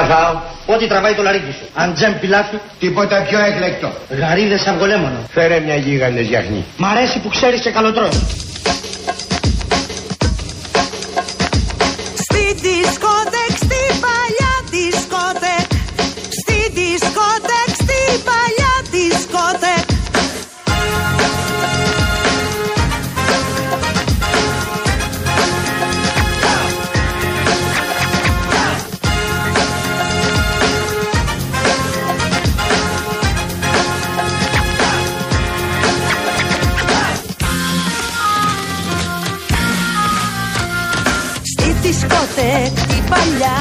να φάω. Ό,τι τραβάει το λαρίκι σου. Αντζέμ πιλάφι, Τίποτα πιο έκλεκτο. γαρίδες αυγολέμονο. Φέρε μια γίγαντες γιαχνή. Μ' αρέσει που ξέρεις και καλοτρώει. Στη δισκοτέκ, την παλιά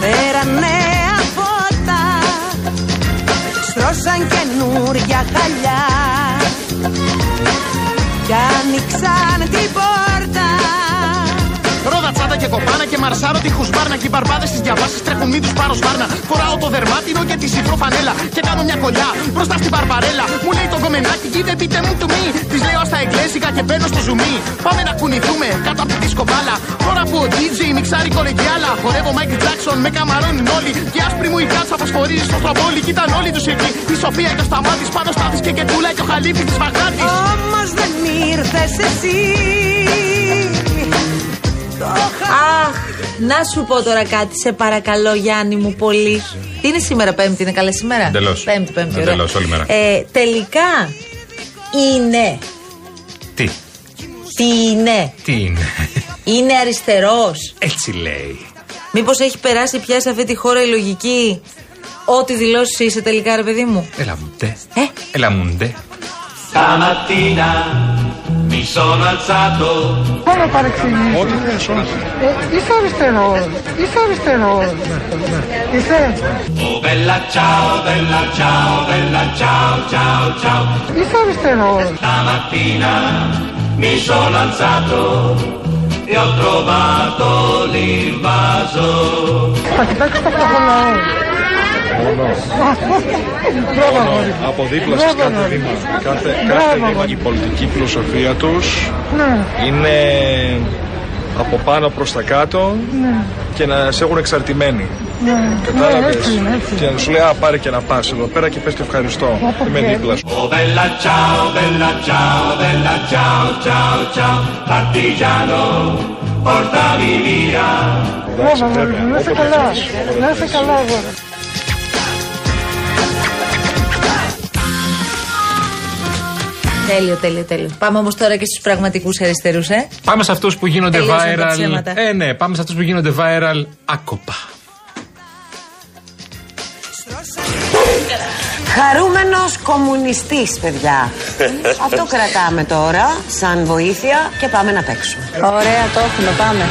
Φέραν νέα φώτα Στρώσαν καινούρια χαλιά. Κι άνοιξαν την πόρτα Ρόδα τσάντα και κοπάνα και μαρσάρω τη χουσμπάρνα και οι μπαρμπάδες της διαβάσει τρέχουν μη του πάρω σπάρνα. Φοράω το δερμάτινο και τη σιφρό φανέλα και κάνω μια κολλιά μπροστά στην μπαρμπαρέλα. Μου λέει το κομμενάκι, give πείτε μου του μη. Της λέω στα εγγλέζικα και μπαίνω στο ζουμί. Πάμε να κουνηθούμε κάτω από τη δίσκο μπάλα. Τώρα που ο DJ μιξάρει κολεγιάλα. Χορεύω Michael Jackson με καμαρώνουν όλοι. Και άσπρη μου η κάτσα φωσφορίζει στο στραβόλι. Κοίταν όλοι τους εκεί. Η Σοφία και ο Σταμάτης πάνω στάδι και κετούλα και ο Χαλίφη της Βαγδάτης. Όμως δεν ήρθες εσύ Το Αχ, να σου πω τώρα κάτι, σε παρακαλώ Γιάννη μου πολύ. Τι είναι σήμερα, Πέμπτη, είναι καλή σήμερα. Εντελώς. Πέμπτη, Πέμπτη, ωραία. Εντελώς, όλη μέρα. Ε, τελικά είναι. Τι, Τι είναι; τι είναι; Είναι αριστερός. Έτσι λέει. Μήπως έχει περάσει πια σε αυτή τη χώρα η λογική. Ό,τι δηλώσεις είσαι τελικά, ρε παιδί μου. Έλα μου ντε. Ε, Έλα μου ντε. Stamattina mi sono alzato Πάμε παρεξηγήσει. Ό,τι θες, όχι. Είσαι αριστερός. Είσαι αριστερός. Είσαι. Oh bella ciao, bella ciao, bella ciao, ciao, ciao Είσαι αριστερός. Stamattina mi sono alzato e ho trovato l'invaso Θα κοιτάξεις το προχωλαό. Μπράβο, αγόρι μου. Από δίπλα σας Μπράβο, κάθε αγόρι βήμα. μου. Κάθε, Μπράβο, κάθε βήμα. αγόρι Η μου. πολιτική φιλοσοφία τους Ναι, είναι από πάνω προς τα κάτω και να σε έχουν εξαρτημένοι. ναι. Ναι, Κατάλαβες. έτσι είναι, έτσι. Και να σου λέει, α, πάρε και να πας εδώ πέρα και πες και ευχαριστώ. Είμαι και- δίπλα σου. Oh bella ciao, bella ciao, bella ciao, ciao, ciao Partigiano, portami via Μπράβο, αγόρι μου. Να είσαι καλά. Να είσαι καλά, τέλειο, τέλειο, τέλειο. Πάμε όμως τώρα και στους πραγματικούς αριστερούς, ε. Πάμε σε αυτούς που γίνονται Τελείωσαν τα viral. ψέματα. Ε, ναι, πάμε σε αυτούς που γίνονται viral άκοπα. Χαρούμενος κομμουνιστής, παιδιά. Αυτό κρατάμε τώρα, σαν βοήθεια και πάμε να παίξουμε. Ωραία, το έχουμε, πάμε.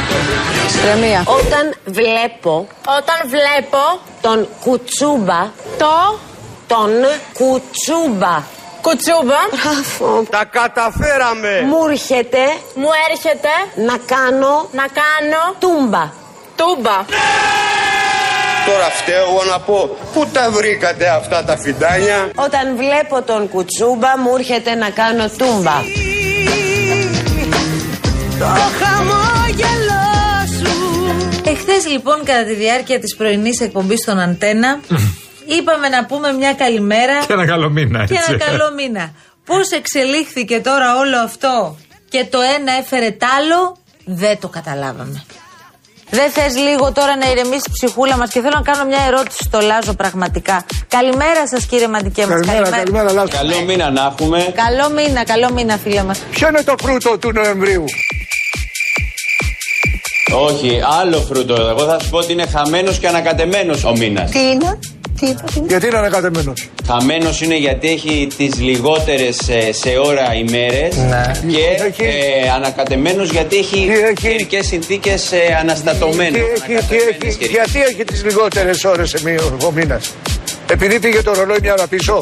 Ηρεμία. Όταν βλέπω Όταν βλέπω τον κουτσούμπα, το τον κουτσούμπα, κουτσούμπα, μπράβο, Τα καταφέραμε. μου έρχεται μου έρχεται να κάνω να κάνω τούμπα. τούμπα. Τώρα φταίω εγώ να πω πού τα βρήκατε αυτά τα φιντάνια; Όταν βλέπω τον κουτσούμπα μου έρχεται να κάνω τούμπα. Το χαμόγελο σου Εχθές λοιπόν, κατά τη διάρκεια της πρωινής εκπομπής στον Αντένα, είπαμε να πούμε μια καλημέρα Και ένα καλό μήνα, και έτσι. ένα καλό μήνα. Πώς εξελίχθηκε τώρα όλο αυτό και το ένα έφερε τ' άλλο, δεν το καταλάβαμε. Δεν θες λίγο τώρα να ηρεμήσει η ψυχούλα μας και θέλω να κάνω μια ερώτηση στο Λάζο πραγματικά. Καλημέρα σας, κύριε Μαντικέ μας. Καλημέρα, καλημέρα, Λάζο. Καλό μήνα να έχουμε Καλό μήνα, καλό μήνα, φίλε μας. Ποιο είναι το φρούτο του Νοεμβρίου; Όχι, άλλο φρούτο Εγώ θα σου πω ότι είναι χαμένος και ανακατεμένος ο μήνας Τι είναι, τι είπα, τι είναι. Γιατί είναι ανακατεμένος. Χαμένος είναι γιατί έχει τις λιγότερες ε, σε ώρα ημέρες και Έχει- ε, ανακατεμένος γιατί έχει Τι έχει; καιρικές συνθήκες ε, αναστατωμένες. Τι έχει, τι Ανακατεμένες έχει, καιρικές. γιατί έχει τις λιγότερες ώρες σε μία- ο μήνας; Επειδή πήγε το ρολόι μια ώρα πίσω;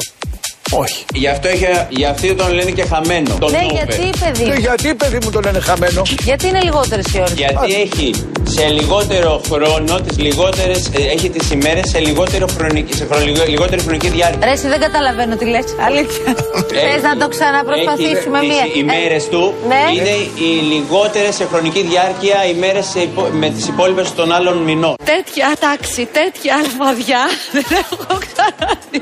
Όχι. Γι' αυτό, έχει, γι' αυτό τον λένε και χαμένο. Τον Ναι, over. γιατί, παιδί. Και γιατί παιδί μου το λένε χαμένο; Γιατί είναι λιγότερες οι ώρες. Γιατί έχει σε λιγότερο χρόνο, τις λιγότερες, ε, έχει τις ημέρες σε, λιγότερο χρονική, σε χρονικό- λιγότερη χρονική διάρκεια. Ρε, εσύ δεν καταλαβαίνω τι λες. Αλήθεια. Θες να το ξαναπροσπαθήσουμε Έχει μία. τις ημέρες του ναι. είναι οι λιγότερες σε χρονική διάρκεια ημέρες σε υπο- με τις υπόλοιπες των άλλων μηνών. Τέτοια τάξη, τέτοια αλφαδιά δεν έχω ξαναδεί.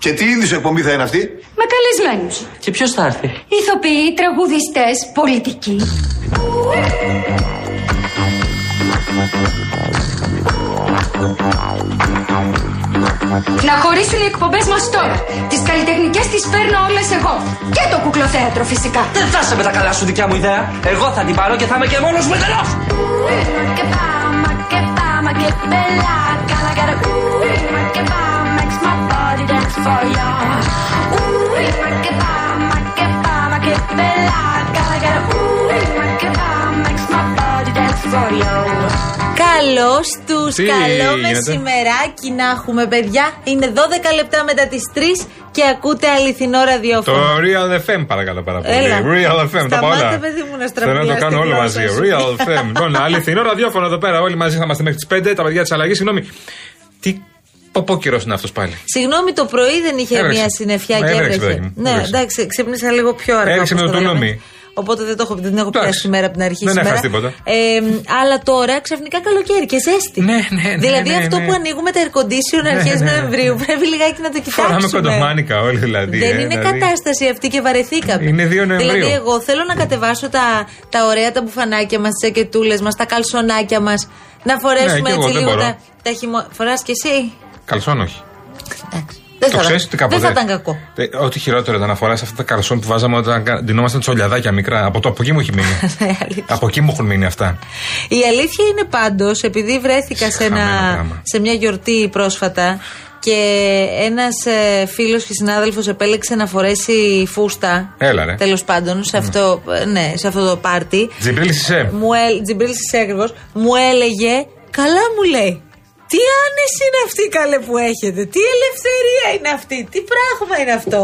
Και τι είδου εκπομπή θα είναι αυτή; Με καλεσμένους. Και ποιος θα έρθει; Ηθοποιοί, τραγουδιστές, πολιτικοί. Να χωρίσουν οι εκπομπές μας τώρα. Τις καλλιτεχνικές τις παίρνω όλες εγώ. Και το κουκλοθέατρο φυσικά. Δεν θα σε με τα καλά σου δικιά μου ιδέα. Εγώ θα την πάρω και θα είμαι και μόνος μου εντελώς. Καλώς τους, Τι καλό γίνεται; μεσημεράκι να έχουμε, παιδιά. Είναι 12 λεπτά μετά τις 3 και ακούτε αληθινό Το ραδιόφωνο. Real FM παρακαλώ πάρα πολύ. Έλα. Real FM, το πάω Σταμάτα, όλα. παιδί μου, να Θέλω να το στραβγιάς κάνω τη όλο γλώσσα μαζί. σου. Real FM. Λοιπόν, αληθινό ραδιόφωνο εδώ πέρα. Όλοι μαζί θα είμαστε μέχρι τις 5. Τα παιδιά της αλλαγής. Συγγνώμη. Τι ποπόκυρο είναι αυτός πάλι. Συγγνώμη, το πρωί δεν είχε Έβρεξε. μια συννεφιά Μα και έβρεξε, έβρεχε. παιδάκι μου, Ναι, έβρεξε. εντάξει, ξύπνησα λίγο πιο αργά. Έριξε όπως με το το λέμε. τουλούμι. Οπότε δεν, το έχω, δεν την έχω Εντάξει. πιάσει σήμερα από την αρχή Δεν σήμερα. έχασε τίποτα. Ε, αλλά τώρα ξαφνικά καλοκαίρι και ζέστη. Ναι, ναι, ναι, δηλαδή ναι, αυτό ναι. που ανοίγουμε τα air condition Ναι, αρχές ναι. Νοεμβρίου πρέπει λιγάκι να το κοιτάξουμε. Φοράμε κοντομάνικα όλοι δηλαδή. Δεν ε, είναι δηλαδή. κατάσταση αυτή και βαρεθήκαμε. Είναι 2 Νοεμβρίου. Δηλαδή, εγώ θέλω να κατεβάσω τα, τα ωραία τα μπουφανάκια μας, τις εκετούλες μας, τα καλσονάκια μας. Να φορέσουμε Ναι, και εγώ έτσι δεν λίγο μπορώ. τα, τα χειμω... Φοράς κι εσύ; Καλσόν όχι. Δεν το θα, ξέρεις ότι κάποτε. δεν θα ήταν κακό. Ε, Ό,τι χειρότερο ήταν να φοράς αυτά τα καλσόν που βάζαμε όταν κα- ντυνόμασταν τσολιαδάκια μικρά. Από, το, από εκεί μου έχει μείνει. από εκεί μου έχουν μείνει αυτά. Η αλήθεια είναι πάντως, επειδή βρέθηκα σε, ένα, Χαμένο πράγμα. σε μια γιορτή πρόσφατα και ένας ε, φίλος και συνάδελφος επέλεξε να φορέσει φούστα. Έλα, ρε. Τέλος πάντων, σε αυτό, ε, ναι, σε αυτό το πάρτι. Τζιμπρίλη είσαι. Μου έλ, Τζιμπρίλ Σισέγρυβος, μου έλεγε, καλά μου λέει. Τι άνεση είναι αυτή καλέ που έχετε, τι ελευθερία είναι αυτή, τι πράγμα είναι αυτό;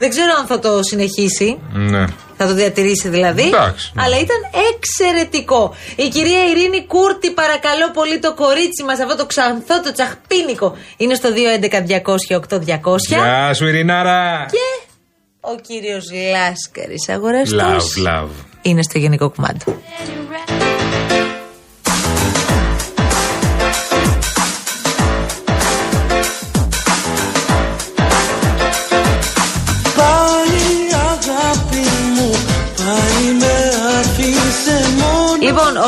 Δεν ξέρω αν θα το συνεχίσει, Ναι. θα το διατηρήσει δηλαδή. Εντάξει, ναι. Αλλά ήταν εξαιρετικό. Η κυρία Ειρήνη Κούρτη, παρακαλώ πολύ το κορίτσι μας, αυτό το ξανθό, το τσαχπίνικο, είναι στο 211-200-8200. Γεια σου, Ειρηνάρα. Και ο κύριος Λάσκαρης, αγοραστός. Love, love. Είναι στο γενικό κουμάντο.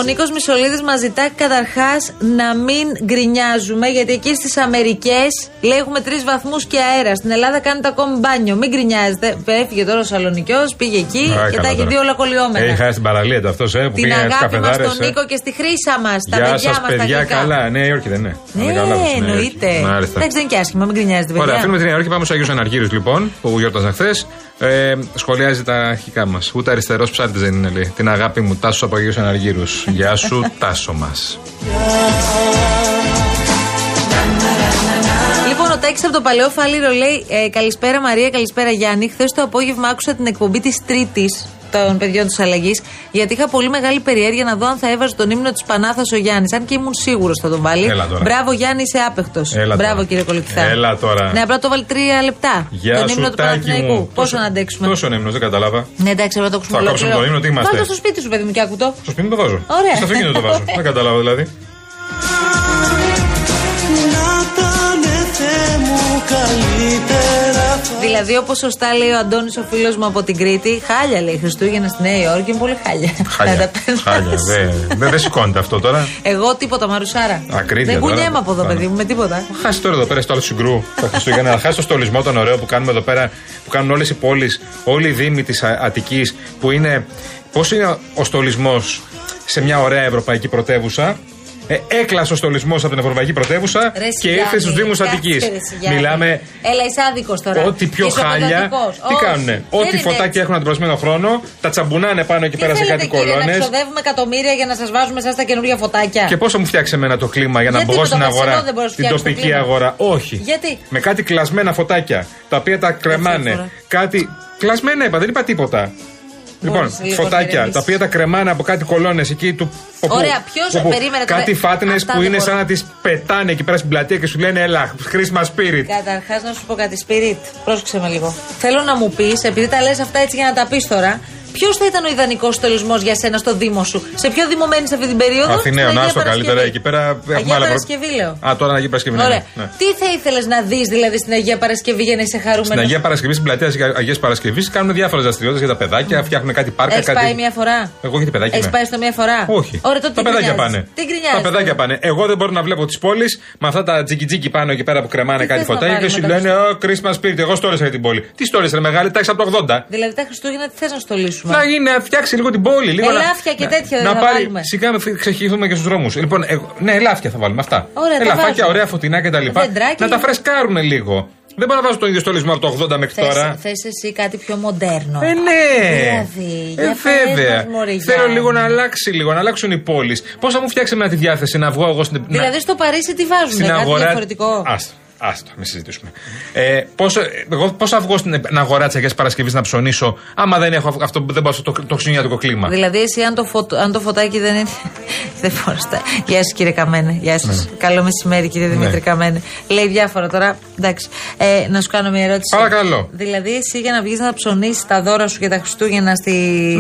Ο Νίκος Μισολίδης μας ζητά καταρχάς να μην γκρινιάζουμε, γιατί εκεί στις Αμερικές λέει έχουμε τρεις βαθμούς και αέρα. Στην Ελλάδα κάνετε ακόμη μπάνιο. Μην γκρινιάζετε. Έφυγε τώρα ο Σαλονικιός, πήγε εκεί Α, και καλά τα έχει τώρα. δει όλα κολλιόμενα. Έχει χάσει την παραλία του αυτός, ε, που Την πήγε αγάπη μας καφεδάρες, στον ε. Νίκο και στη χρήσα μας. Τα Γεια παιδιά σας, μας τα παιδιά, γλυκά. καλά. Νέα Υόρκη δεν είναι. Ναι, Είναι καλά, Νέα Υόρκη. εννοείται. Μάλιστα. Εντάξει, δεν είναι και άσχημα, μην γκρινιάζετε, παιδιά. Ωραία, αφήνουμε τη Νέα Υόρκη, πάμε στους Αγίου Αναργύρους λοιπόν, που γιόρταζαν χθες. Ε, σχολιάζει τα αρχικά μας. Ούτε αριστερός ψάρτη δεν είναι, λέει. Την αγάπη μου, Τάσος από Αγίου Αναργύρους. Γεια σου, Τάσο μας. Λοιπόν, ο Τάκη από το παλαιό Φάληρο λέει ε, Καλησπέρα Μαρία, καλησπέρα Γιάννη. Χθες το απόγευμα άκουσα την εκπομπή της Τρίτης των παιδιών της αλλαγής, γιατί είχα πολύ μεγάλη περιέργεια να δω αν θα έβαζε τον ύμνο της Πανάθας ο Γιάννης. Αν και ήμουν σίγουρος θα τον βάλει. Έλα τώρα. Μπράβο Γιάννη, είσαι άπεχτος. Έλα Μπράβο τώρα. κύριε Κολοκυθά. Έλα τώρα. Ναι, απλά το βάλει τρία λεπτά. Γεια τον σου, ύμνο του Τάκη Παναθηναϊκού. μου. Πόσο να αντέξουμε. Τόσο ύμνος, δεν κατάλαβα. Ναι, εντάξει, πρέπει να το ακούσουμε Θα κόψουμε ολόκληρο. το ύμνο, τι είμαστε; Βάλτε στο σπίτι σου, παιδί μου, και άκου το. Στο σπίτι μου το βάζω. Ωραία. Στο αυτοκίνητο το βάζω. δεν κατάλαβα δηλαδή. Να πάνε Θεέ μου καλύτερα Δηλαδή, όπως σωστά λέει ο Αντώνης, ο φίλος μου από την Κρήτη, χάλια λέει Χριστούγεννα στη Νέα Υόρκη, είναι πολύ χάλια. Να Χάλια. τα παίρνεις. Χάλια. Δεν δεν- δεν σηκώνεται αυτό τώρα. Εγώ τίποτα, Μαρουσάρα. Ακρίβεια Δεν τώρα. κουνιέμαι από εδώ, Πάνω. παιδί μου, με τίποτα. Χάσει τώρα εδώ πέρα στο άλλο συγκρού τα Χριστούγεννα. Να χάσει το στολισμό τον ωραίο που κάνουμε εδώ πέρα, που κάνουν όλες οι πόλεις, όλοι οι δήμοι της Αττικής, που είναι. Πώς είναι ο στολισμός σε μια ωραία ευρωπαϊκή πρωτεύουσα, Ε, έκλασε ο στολισμός από την Ευρωπαϊκή Πρωτεύουσα Ρε, και ήρθε στους Γιάννη, Δήμους κάτσε, Αττικής. ρε, Γιάννη. Μιλάμε Έλα, είσαι άδικος τώρα. Ό,τι πιο Είσαι χάλια. αποδοτικός. Τι Όχι, κάνουνε. δεν Ό,τι είναι φωτάκια έτσι. έχουν αντιπροσμένο χρόνο, τα τσαμπουνάνε πάνω εκεί Τι πέρα σε θέλετε, κάτι κύριε, Να κολόνες. ξοδεύουμε εκατομμύρια για να σας βάζουμε εσάς τα καινούργια φωτάκια; Και πόσο μου φτιάξεις εμένα το κλίμα για να Γιατί μπω με το στην χασινό αγορά, δεν μπορείς να την φτιάξεις το τοπική κλίμα; αγορά; Όχι. Γιατί; Με κάτι κλασμένα φωτάκια, τα οποία τα κρεμάνε. φορά. Κάτι. Κλασμένα είπα, δεν είπα τίποτα. Λοιπόν, Μπορείς λίγο να φωτάκια ηρεμήσεις. τα οποία τα κρεμάνε από κάτι κολόνες εκεί του. όπου- Ωραία, ποιος- όπου περίμενε τώρα. Κάτι φάτνε Αυτά που δεν είναι σαν μπορώ. να τις πετάνε εκεί πέρα στην πλατεία και σου λένε Ελά, Christmas spirit. Καταρχάς, να σου πω κάτι, Spirit. Πρόσεξε με λίγο. Θέλω να μου πεις, επειδή τα λες αυτά έτσι για να τα πεις τώρα, ποιος θα ήταν ο ιδανικός στολισμός για σένα στο Δήμο σου; Σε ποιο Δήμο μένεις αυτή την περίοδο, Αθηναίο, Στην να Αγία στο καλύτερα. Παρασκευή. Εκεί πέρα έχουμε Αγία άλλα προ- Παρασκευή, λέω. Α, τώρα Αγία Παρασκευή. ναι, Ωραία. ναι, ναι. Τι θα ήθελες να δεις δηλαδή στην Αγία Παρασκευή για να είσαι χαρούμενος; Στην Αγία Παρασκευή, στην πλατεία Αγία Παρασκευής κάνουν διάφορες δραστηριότητες για τα παιδάκια, φτιάχνουν κάτι πάρκα. Έχεις κάτι... πάει μία φορά; Εγώ γιατί παιδάκια Έχεις είμαι; πάει στο μία φορά; Όχι. Ωραία, τότε τα τι παιδάκια γκρινιάζεις; πάνε. Τι γκρινιάζεις; Τα παιδάκια τώρα; πάνε. Εγώ δεν μπορώ να βλέπω τις πόλεις με αυτά τα τζικιτζίκι πάνω εκεί πέρα που κρεμάνε Τι κάτι θες να φωτάκια και πάρει σου μετά λένε Ω, Christmas spirit. Εγώ στόλισα για την πόλη. Τι στόλισα, ρε μεγάλη, τάξη από το 80. Δηλαδή τα Χριστούγεννα τι θες να στολίσουμε. Να γίνει, να φτιάξει λίγο την πόλη. Λίγο να- Ελάφια και να- τέτοια δεν Να θα πάρει. βάλουμε. Σιγά με ξεχυθούμε και στους δρόμους. Λοιπόν, εγώ- ναι, ελάφια θα βάλουμε αυτά. Ωραία, τα Ελαφάκια, βάζουμε. ωραία φωτεινά κτλ. Δεντράκια. Να τα φρεσκάρουν λίγο. Δεν μπορώ να βάζω τον ίδιο στολισμό από το 80 μέχρι Θες, τώρα. θες εσύ κάτι πιο μοντέρνο. Ε, ναι. Δηλαδή, ε, για πες βέβαια. μας, μωρέ, Θέλω Γιάννη. λίγο να αλλάξει λίγο, να αλλάξουν οι πόλεις. Πώς θα μου φτιάξει εμένα τη διάθεση να βγω εγώ στην. Δηλαδή να, στο Παρίσι τι βάζουν, στην κάτι αγορά. διαφορετικό; Άστο, άστο, μην συζητήσουμε. Ε, πόσο, εγώ πώς θα βγω στην αγορά τη Αγία Παρασκευής να ψωνίσω, άμα δεν έχω αυτό, δεν πάω στο το, το χριστουγεννιάτικο κλίμα; Δηλαδή, εσύ, αν το, φωτ, αν το φωτάκι δεν είναι. δεν μπορώ να στα- Γεια σας, κύριε Καμένε. Γεια σας. Ναι. Καλό μεσημέρι, κύριε Δημήτρη Καμένε. Λέει διάφορα τώρα. Εντάξει. Ε, να σου κάνω μια ερώτηση. Παρακαλώ. Δηλαδή, εσύ για να βγεις να ψωνίσεις τα δώρα σου για τα Χριστούγεννα στη.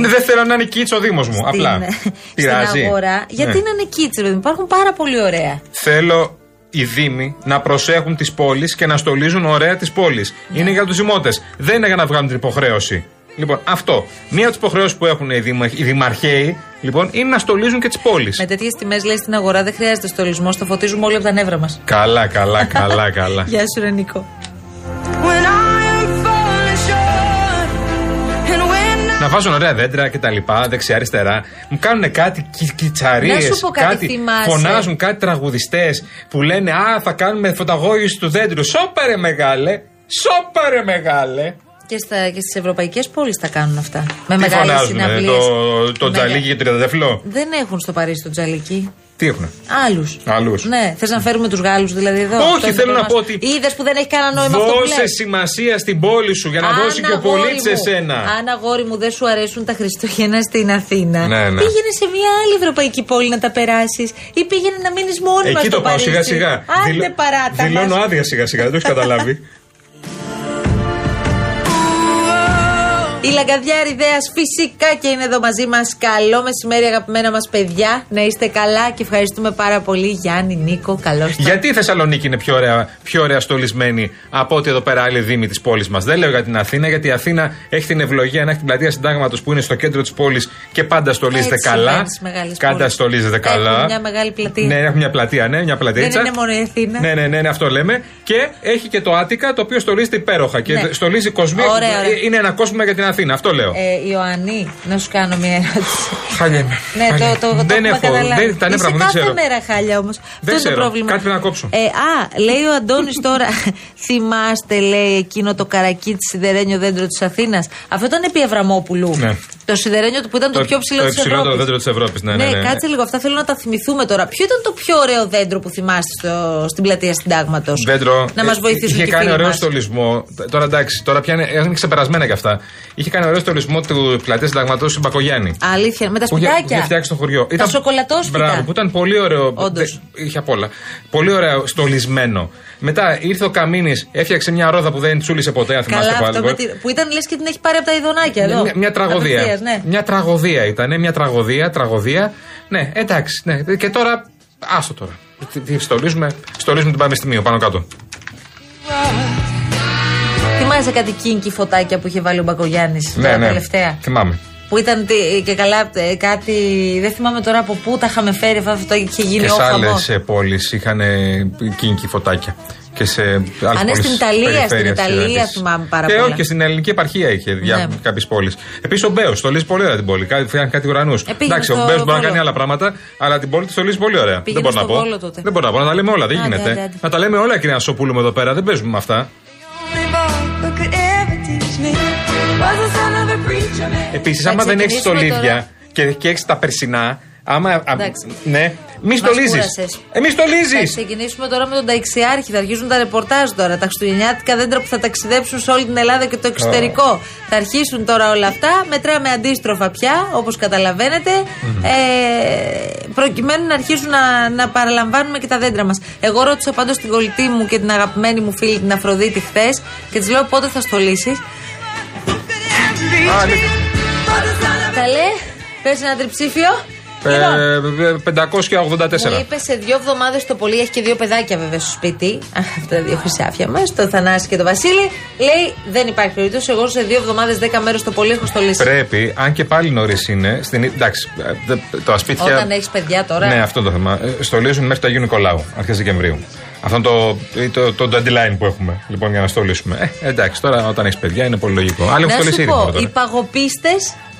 Ναι, δεν θέλω να είναι κίτσο ο Δήμος μου. Απλά. στην, Πειράζει. στην αγορά. Γιατί Ναι. να είναι κίτσι, παιδί μου; Υπάρχουν πάρα πολύ ωραία. Θέλω οι Δήμοι να προσέχουν τις πόλεις και να στολίζουν ωραία τις πόλεις. Είναι για τους δημότες. Δεν είναι για να βγάλουν την υποχρέωση. Λοιπόν, αυτό. Μία από τις υποχρεώσεις που έχουν οι, δημα... οι δημαρχαίοι λοιπόν, είναι να στολίζουν και τις πόλεις. Με τέτοιες τιμές, λέει στην αγορά, δεν χρειάζεται στολισμό. Το φωτίζουμε όλοι από τα νεύρα μας. Καλά, καλά, καλά, καλά. Γεια σου, ρε βάζουν ωραία δέντρα και τα λοιπά, δεξιά-αριστερά. Μου κάνουν κάτι κυτσαρίε. Να σου πω κάτι, θυμάσαι. Φωνάζουν κάτι τραγουδιστές που λένε Α, θα κάνουμε φωταγώγηση του δέντρου. Σόπαρε μεγάλε! Σόπαρε μεγάλε! Και, στα, και στις ευρωπαϊκές πόλεις τα κάνουν αυτά. Με Τι μεγάλες φωνάζουν, ε, συναυλίες. το, το τζαλίκι και το τριανταφυλλό; Δεν έχουν στο Παρίσι το τζαλίκι. Τι έχουν. Άλλους. Άλλους. Ναι, θες να φέρουμε τους Γάλλους δηλαδή εδώ. Όχι, Αυτό είναι θέλω το να πρόβλημα. πω ότι- Είδες που δεν έχει κανένα νόημα αυτό που Δώσε λες; σημασία στην πόλη σου για να Αν, δώσει και ο αγόρι πολίτης μου, εσένα. Αν αγόρι μου δεν σου αρέσουν τα Χριστούγεννα στην Αθήνα, Ναι, ναι. πήγαινε σε μια άλλη ευρωπαϊκή πόλη να τα περάσεις ή πήγαινε να μείνεις μόνιμα Εκεί στο το πάω Παρίσι. σιγά σιγά. Άντε Δηλω- παράτα Δηλώνω μας. άδεια σιγά σιγά, δεν το έχεις καταλάβει. Η Λαγκαδιάρη Ιδέα φυσικά και είναι εδώ μαζί μας. Καλό μεσημέρι, αγαπημένα μας παιδιά. Να είστε καλά και ευχαριστούμε πάρα πολύ. Γιάννη, Νίκο, καλώς Γιατί η Θεσσαλονίκη είναι πιο ωραία, πιο ωραία στολισμένη από ότι εδώ πέρα άλλοι δήμοι της πόλης μας; Δεν λέω για την Αθήνα, γιατί η Αθήνα έχει την ευλογία να έχει την πλατεία συντάγματος που είναι στο κέντρο της πόλης και πάντα στολίζεται Έτσι καλά. συμβαίνει στις μεγάλες Πάντα πόλεις. στολίζεται καλά. Έχουν μια μεγάλη πλατεία. Ναι, έχουμε μια πλατεία, ναι, μια πλατεία. Δεν είναι μόνο η Αθήνα. Ναι, ναι, ναι, ναι, αυτό λέμε. Και έχει και το Άτικα, το οποίο στολίζεται υπέροχα. Και Ναι. στολίζει κοσμία. Ωραία, ωραία. Είναι ένα κόσμο για την Αθήνα, αυτό λέω. Ε, Ιωαννή, να σου κάνω μια ερώτηση. Χάλια είμαι. Ναι, το, Χάλια. το, το, δεν έχουμε έχω. καταλάβει. Δεν, τα νεύρα Είσαι μου δεν κάθε ξέρω. μέρα χάλια όμως. Αυτό είναι το ξέρω. πρόβλημα. Κάτι πρέπει να κόψω. Ε, α, λέει ο Αντώνης τώρα, θυμάστε, λέει εκείνο το καρακί της σιδερένιο δέντρο της Αθήνας. Αυτό ήταν επί Αβραμόπουλου. Ναι. Το σιδερένιο του που ήταν το, πιο ψηλό το της υψηλότερο Ευρώπης. δέντρο της Ευρώπης. Ναι, ναι, ναι, ναι. κάτσε λίγο. Αυτά θέλω να τα θυμηθούμε τώρα. Ποιο ήταν το πιο ωραίο δέντρο που θυμάστε στο, στην πλατεία Συντάγματος; Δέντρο. Να μας ε, βοηθήσουν Είχε και οι κάνει φίλοι ωραίο μας. στολισμό. Τώρα εντάξει, τώρα πια είναι, είναι ξεπερασμένα κι αυτά. Είχε κάνει ωραίο στολισμό του πλατεία συνταγματός στην Μπακογιάννη. Αλήθεια, με τα Που είχε, που είχε σπιτάκια. φτιάξει στο χωριό. Τα σοκολατόσφυτα. Μπράβο, που ήταν πολύ ωραίο. Όντως. Δε- είχε απ' όλα. Πολύ ωραίο στολισμένο. Μετά ήρθε ο Καμίνης, έφτιαξε μια ρόδα που δεν τσούλησε ποτέ, αν θυμάστε Καλά, αυτό πάλι. με τη- που ήταν λες και την έχει πάρει από τα ειδονάκια εδώ. Μια, μια τραγωδία. Απευθείας, ναι. Μια τραγωδία ήταν. Μια τραγωδία, τραγωδία. Ναι, εντάξει. Ναι. Και τώρα. Άστο τώρα. Τι, τι στολίζουμε, στολίζουμε την Πανεπιστημίου πάνω κάτω. Θυμάσαι κάτι κίνκι φωτάκια που είχε βάλει ο Μπακογιάννης Ναι, τώρα ναι. τελευταία; Θυμάμαι. Που ήταν τι- και καλά ε, κάτι. Δεν θυμάμαι τώρα από πού τα είχαμε φέρει αυτά τα φωτάκια και είχε γίνει Και ο σε άλλες χαμός. πόλεις είχαν κίνκι φωτάκια. Και και σε άλλες Αν είναι στην Ιταλία, στην Ιταλία θυμάμαι πάρα και πολλά. όχι, και στην ελληνική επαρχία είχε για Ναι. κάποιες πόλεις. Επίσης ο Μπέος στολίζει πολύ ωραία την πόλη. Κα- Φτιάχνει κάτι ουρανούς. πήγαινε Εντάξει, στο ο Μπέος μπορεί να Βόλο. κάνει άλλα πράγματα, αλλά την πόλη τη στολίζει πολύ ωραία. δεν Πήγαινε μπορώ να στο πω. Βόλο τότε. Δεν μπορώ να πω. Να τα λέμε όλα, δεν Άντε, γίνεται. άντε, άντε. Να τα λέμε όλα, κυρία Σοπούλου, εδώ πέρα. Δεν παίζουμε με αυτά. Επίσης, άμα Θα δεν έχεις ξεκινήσουμε στολίδια και, και έχεις τα περσινά, άμα. α- Εντάξει. ναι, μη Μας στολίζεις. κούρασες. Εμεί Θα στολίζεις. ξεκινήσουμε τώρα με τον Ταξιάρχη. Θα αρχίσουν τα ρεπορτάζ τώρα. Τα χριστουγεννιάτικα δέντρα που θα ταξιδέψουν σε όλη την Ελλάδα και το εξωτερικό. Θα αρχίσουν τώρα όλα αυτά. Μετράμε αντίστροφα πια, όπως καταλαβαίνετε. Ε, προκειμένου να αρχίσουν να, να παραλαμβάνουμε και τα δέντρα μας. Εγώ ρώτησα πάντως την κολλητή μου και την αγαπημένη μου φίλη την Αφροδίτη χθες και της λέω πότε θα στολίσεις; Καλέ, πες ένα τριψήφιο. Λοιπόν, Ε, 584. μου είπες σε δύο εβδομάδες το πολύ, έχει και δύο παιδάκια βέβαια στο σπίτι. Αυτά τα δύο χρυσάφια μας, το Θανάση και το Βασίλη. Λέει δεν υπάρχει περίπτωση. Εγώ σε δύο εβδομάδες, δέκα μέρες το πολύ έχω στολίσει. Πρέπει, αν και πάλι νωρίς είναι, στην, εντάξει, ε, δε- τα σπίτια. Όταν έχεις παιδιά τώρα. Ναι, αυτό είναι το θέμα. Ε, Στολίζουν μέχρι το Αγίου Νικολάου, αρχές Δεκεμβρίου. Αυτό είναι το, το, το, το deadline που έχουμε, λοιπόν, για να στολίσουμε. Ε, εντάξει, τώρα όταν έχεις παιδιά είναι πολύ λογικό. Άλλοι έχουν να στολίσει σου ήδη πω, μόνο τώρα. οι παγοπίστε.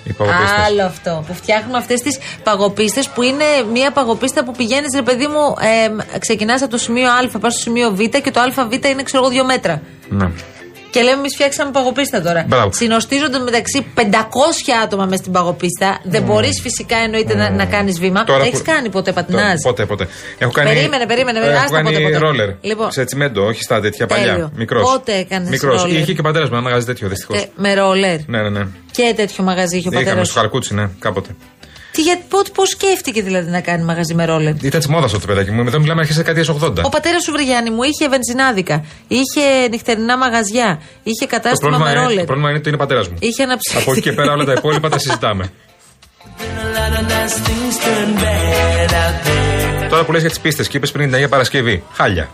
Οι παγοπίστες. Άλλο αυτό. Που φτιάχνουμε αυτές τις παγοπίστε που είναι μια παγοπίστα που πηγαίνεις, ρε παιδί μου, ε, ξεκινάς από το σημείο Α, πας στο σημείο Β και το ΑΒ είναι, ξέρω εγώ, δύο μέτρα. Ναι. Και λέμε, εμείς φτιάξαμε παγοπίστα τώρα. Μπράβο. Συνοστίζονται μεταξύ 500 άτομα μες στην παγοπίστα. Δεν μπορείς φυσικά εννοείται να, να κάνεις βήμα. Τώρα Έχεις που- κάνει ποτέ πατινάζ. Ποτέ, ποτέ. Έχω κάνει, Περίμενε, περίμενε, ε, Έχω άστα κάνει ποτέ, ποτέ. ρόλερ. Λοιπόν. Σε τσιμέντο, όχι στα τέτοια Τέλειο. παλιά. Μικρός. Πότε έκανες Μικρός. ρόλερ; Είχε και ο πατέρας μου ένα μαγαζί τέτοιο, δυστυχώς. Ε, με ρόλερ. Ναι, ναι, ναι. Και τέτοιο μαγαζί είχε ο πατέρας Είχαμε σου. στο Χαρκούτσι, ναι, κάποτε. Τι, για, πώς, πώς σκέφτηκε δηλαδή να κάνει μαγαζί με ρόλερ. Ήταν της μόδας αυτό το παιδάκι μου. Εδώ μιλάμε αρχές δεκαετίας 80. Ο πατέρας σου Βρυγιάννη μου είχε βενζινάδικα, είχε νυχτερινά μαγαζιά, είχε Το κατάστημα πρόβλημα, με είναι, ρόλερ. το πρόβλημα είναι ότι είναι πατέρας μου. Είχε ένα ψυχή. Από εκεί και πέρα όλα τα υπόλοιπα τα συζητάμε. Τώρα που λες για τις πίστες και είπες πριν την Αγία Παρασκευή. Χάλια.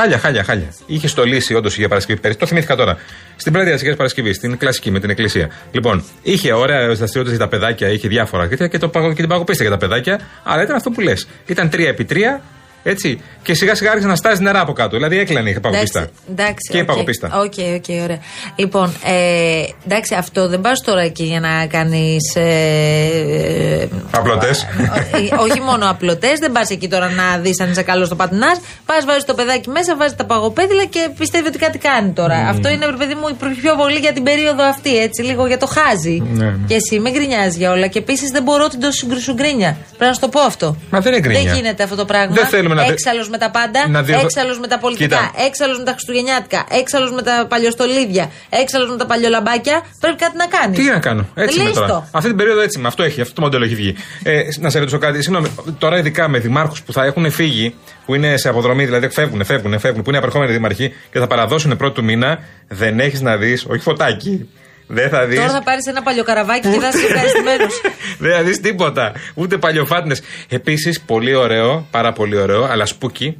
Χάλια, χάλια, χάλια. Είχε στολίσει όντως η Αγία Παρασκευή πέρυσι. Το θυμήθηκα τώρα. Στην πλατεία της Αγίας Παρασκευής, στην κλασική με την εκκλησία. Λοιπόν, είχε ωραία δραστηριότητες για τα παιδάκια, είχε διάφορα και, και, το, παγω- και την παγωπίστα για τα παιδάκια. Αλλά ήταν αυτό που λες. Ήταν 3 επί 3 έτσι. Και σιγά σιγά άρχισε να στάζει νερά από κάτω. Δηλαδή έκλαιγε η παγωπίστα. Εντάξει, εντάξει, Και η οκ. παγωπίστα. Οκ, οκ, ωραία. Λοιπόν, ε, εντάξει, αυτό δεν πας τώρα εκεί για να κάνεις. Ε, Απλωτές. ε, όχι μόνο απλωτές, δεν πας εκεί τώρα να δεις αν είσαι καλός στο πατινάς. Πας, βάζεις το παιδάκι μέσα, βάζεις τα παγοπέδιλα και πιστεύει ότι κάτι κάνει τώρα. Αυτό είναι, ρε παιδί μου, πιο πολύ για την περίοδο αυτή, έτσι, λίγο για το χάζι. Ναι, ναι. Και εσύ με γκρινιάζει για όλα. Και επίσης δεν μπορώ την τόση γκρινιά. Πρέπει να σου το πω αυτό. Μα δεν είναι γκρινιά. Δεν γίνεται αυτό το πράγμα. Δεν θέλουμε να δε- Έξαλλος με τα πάντα, να διορθω- έξαλλος με τα πολιτικά, Κοίτα. έξαλλος με τα χριστουγεννιάτικα, έξαλλος με τα παλιοστολίδια, έξαλλος με τα παλιολαμπάκια. Πρέπει κάτι να κάνεις. Τι να κάνω. Έτσι είμαι Λύς τώρα. το. Αυτή την περίοδο έτσι είμαι. Αυτό έχει. Αυτό το μοντέλο έχει βγει. Ε, να σε ρωτήσω κάτι. Συγγνώμη. Τώρα, ειδικά με δημάρχους που θα έχουν φύγει, που είναι σε αποδρομή, δηλαδή φεύγουν, φεύγουν, φεύγουν, που είναι απερχόμενοι δήμαρχοι και θα παραδώσουν πρώτου του μήνα, δεν έχεις να δεις, όχι φωτάκι. Δεν θα δεις. Τώρα θα πάρεις ένα παλιοκαραβάκι και θα είσαι ευχαριστημένος. Δεν θα δεις τίποτα. Ούτε παλιοφάτνε. Επίσης, πολύ ωραίο, πάρα πολύ ωραίο, αλλά σπούκι.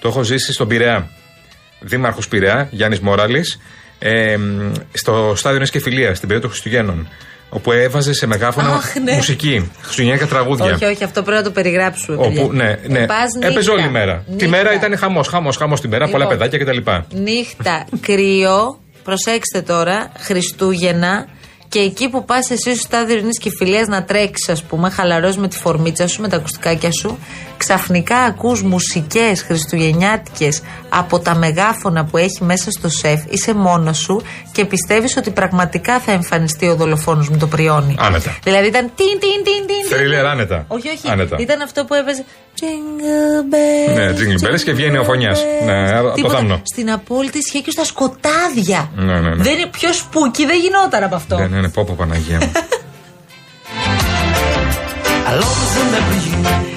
Το έχω ζήσει στον Πειραιά. Δήμαρχος Πειραιά, Γιάννης Μόραλης, ε, μ, στο στάδιο Νέας Κεφυλία, στην περίοδο των Χριστουγέννων. Όπου έβαζε σε μεγάφωνο Αχ, ναι. μουσική, χριστουγεννιάτικα τραγούδια. όχι, όχι, αυτό πρέπει να το περιγράψουμε. παιδιά. Όπου, ναι, ναι. Πας Έπαιζε νύχτα. όλη μέρα. Τη Νύχτα. μέρα ήταν χαμός, χαμός, χαμός τη μέρα, πολλά Λοιπόν. παιδάκια κτλ. Νύχτα, κρύο, προσέξτε τώρα, Χριστούγεννα. Και εκεί που πας εσύ στο στάδιο ειρήνη και φιλία να τρέξεις, ας πούμε, χαλαρός με τη φορμίτσα σου, με τα ακουστικάκια σου, ξαφνικά ακούς μουσικές χριστουγεννιάτικες από τα μεγάφωνα που έχει μέσα στο σεφ, είσαι μόνος σου και πιστεύεις ότι πραγματικά θα εμφανιστεί ο δολοφόνος με το πριόνι. Άνετα. Δηλαδή ήταν τιν, τιν, τιν, τιν. Θρίλερ άνετα. Όχι, όχι. Άνετα. Ήταν αυτό που έβαζε. Jingle bells. Ναι, jingle bells και βγαίνει ο Φωνιάς. Ναι, από το Τίποτα. θάμνο. Στην απόλυτη ισχύ και στα σκοτάδια. Ναι, ναι, ναι. Δεν είναι πιο σπούκι, δεν γινόταν από αυτό. Ναι, ναι, ναι, πω, πω, Παναγία μου.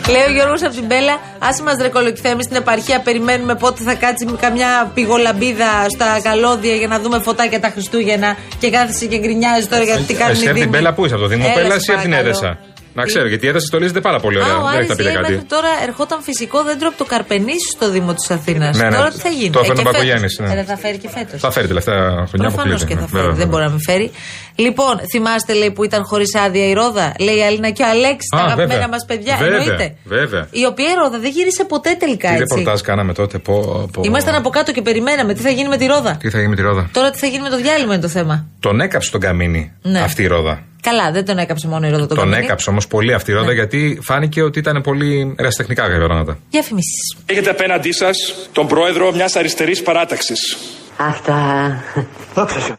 Λέει ο Γιώργος από την Μπέλα, άσε μας ρεκολοκυθέμει στην επαρχία. Περιμένουμε πότε θα κάτσει με καμιά πηγολαμπίδα στα καλώδια για να δούμε φωτάκια τα Χριστούγεννα. Και κάθεσαι και γκρινιάζει τώρα γιατί τι κάνουν Εσύ οι από την Δήμοι. Μπέλα πού είσαι, από το Δήμο Έλα, Πέλλα σε ή από την παρακαλώ. Έδεσα. Να ξέρω, γιατί η ένταση στολίζεται πάρα πολύ ωραία. Α, ο Δεν έχει Άρης να πείτε λέει κάτι. μέχρι τώρα ερχόταν φυσικό δέντρο από το Καρπενήσι στο Δήμο της Αθήνας. Ναι, ναι. Τώρα τι θα γίνει; Το έφερε και ο Μπακογιάννης, φέτος. ναι. Ε, δεν θα φέρει και φέτος. Θα φέρει τελευταία χρονιά που Προφανώς κλείται. και θα ναι. φέρει. Βέβαια, Δεν μπορεί βέβαια. να μην φέρει. Λοιπόν, θυμάστε λέει που ήταν χωρίς άδεια η Ρόδα. Λέει η Αλίνα και ο Αλέξης, τα Α, αγαπημένα βέβαια. μας παιδιά. Βέβαια, Εννοείται. βέβαια. Η οποία η Ρόδα δεν γύρισε ποτέ τελικά Τι έτσι. ρεπορτάζ κάναμε τότε. Πω, πω. Ήμασταν από κάτω και περιμέναμε τι θα γίνει με τη Ρόδα; Τι θα γίνει με τη ρόδα; Τώρα τι θα γίνει με το διάλειμμα είναι το θέμα. Τον έκαψε τον καμίνι Ναι. αυτή η ρόδα. Καλά, δεν τον έκαψε μόνο η Ρόδα τον Τον Καμίνη. έκαψε όμως πολύ αυτή η ρόδα γιατί φάνηκε ότι ήταν πολύ ερασιτεχνικά κάποια πράγματα. Διαφημίσει. Έχετε απέναντί σας τον πρόεδρο μιας αριστερής παράταξης. Αυτά. Δόξα σου.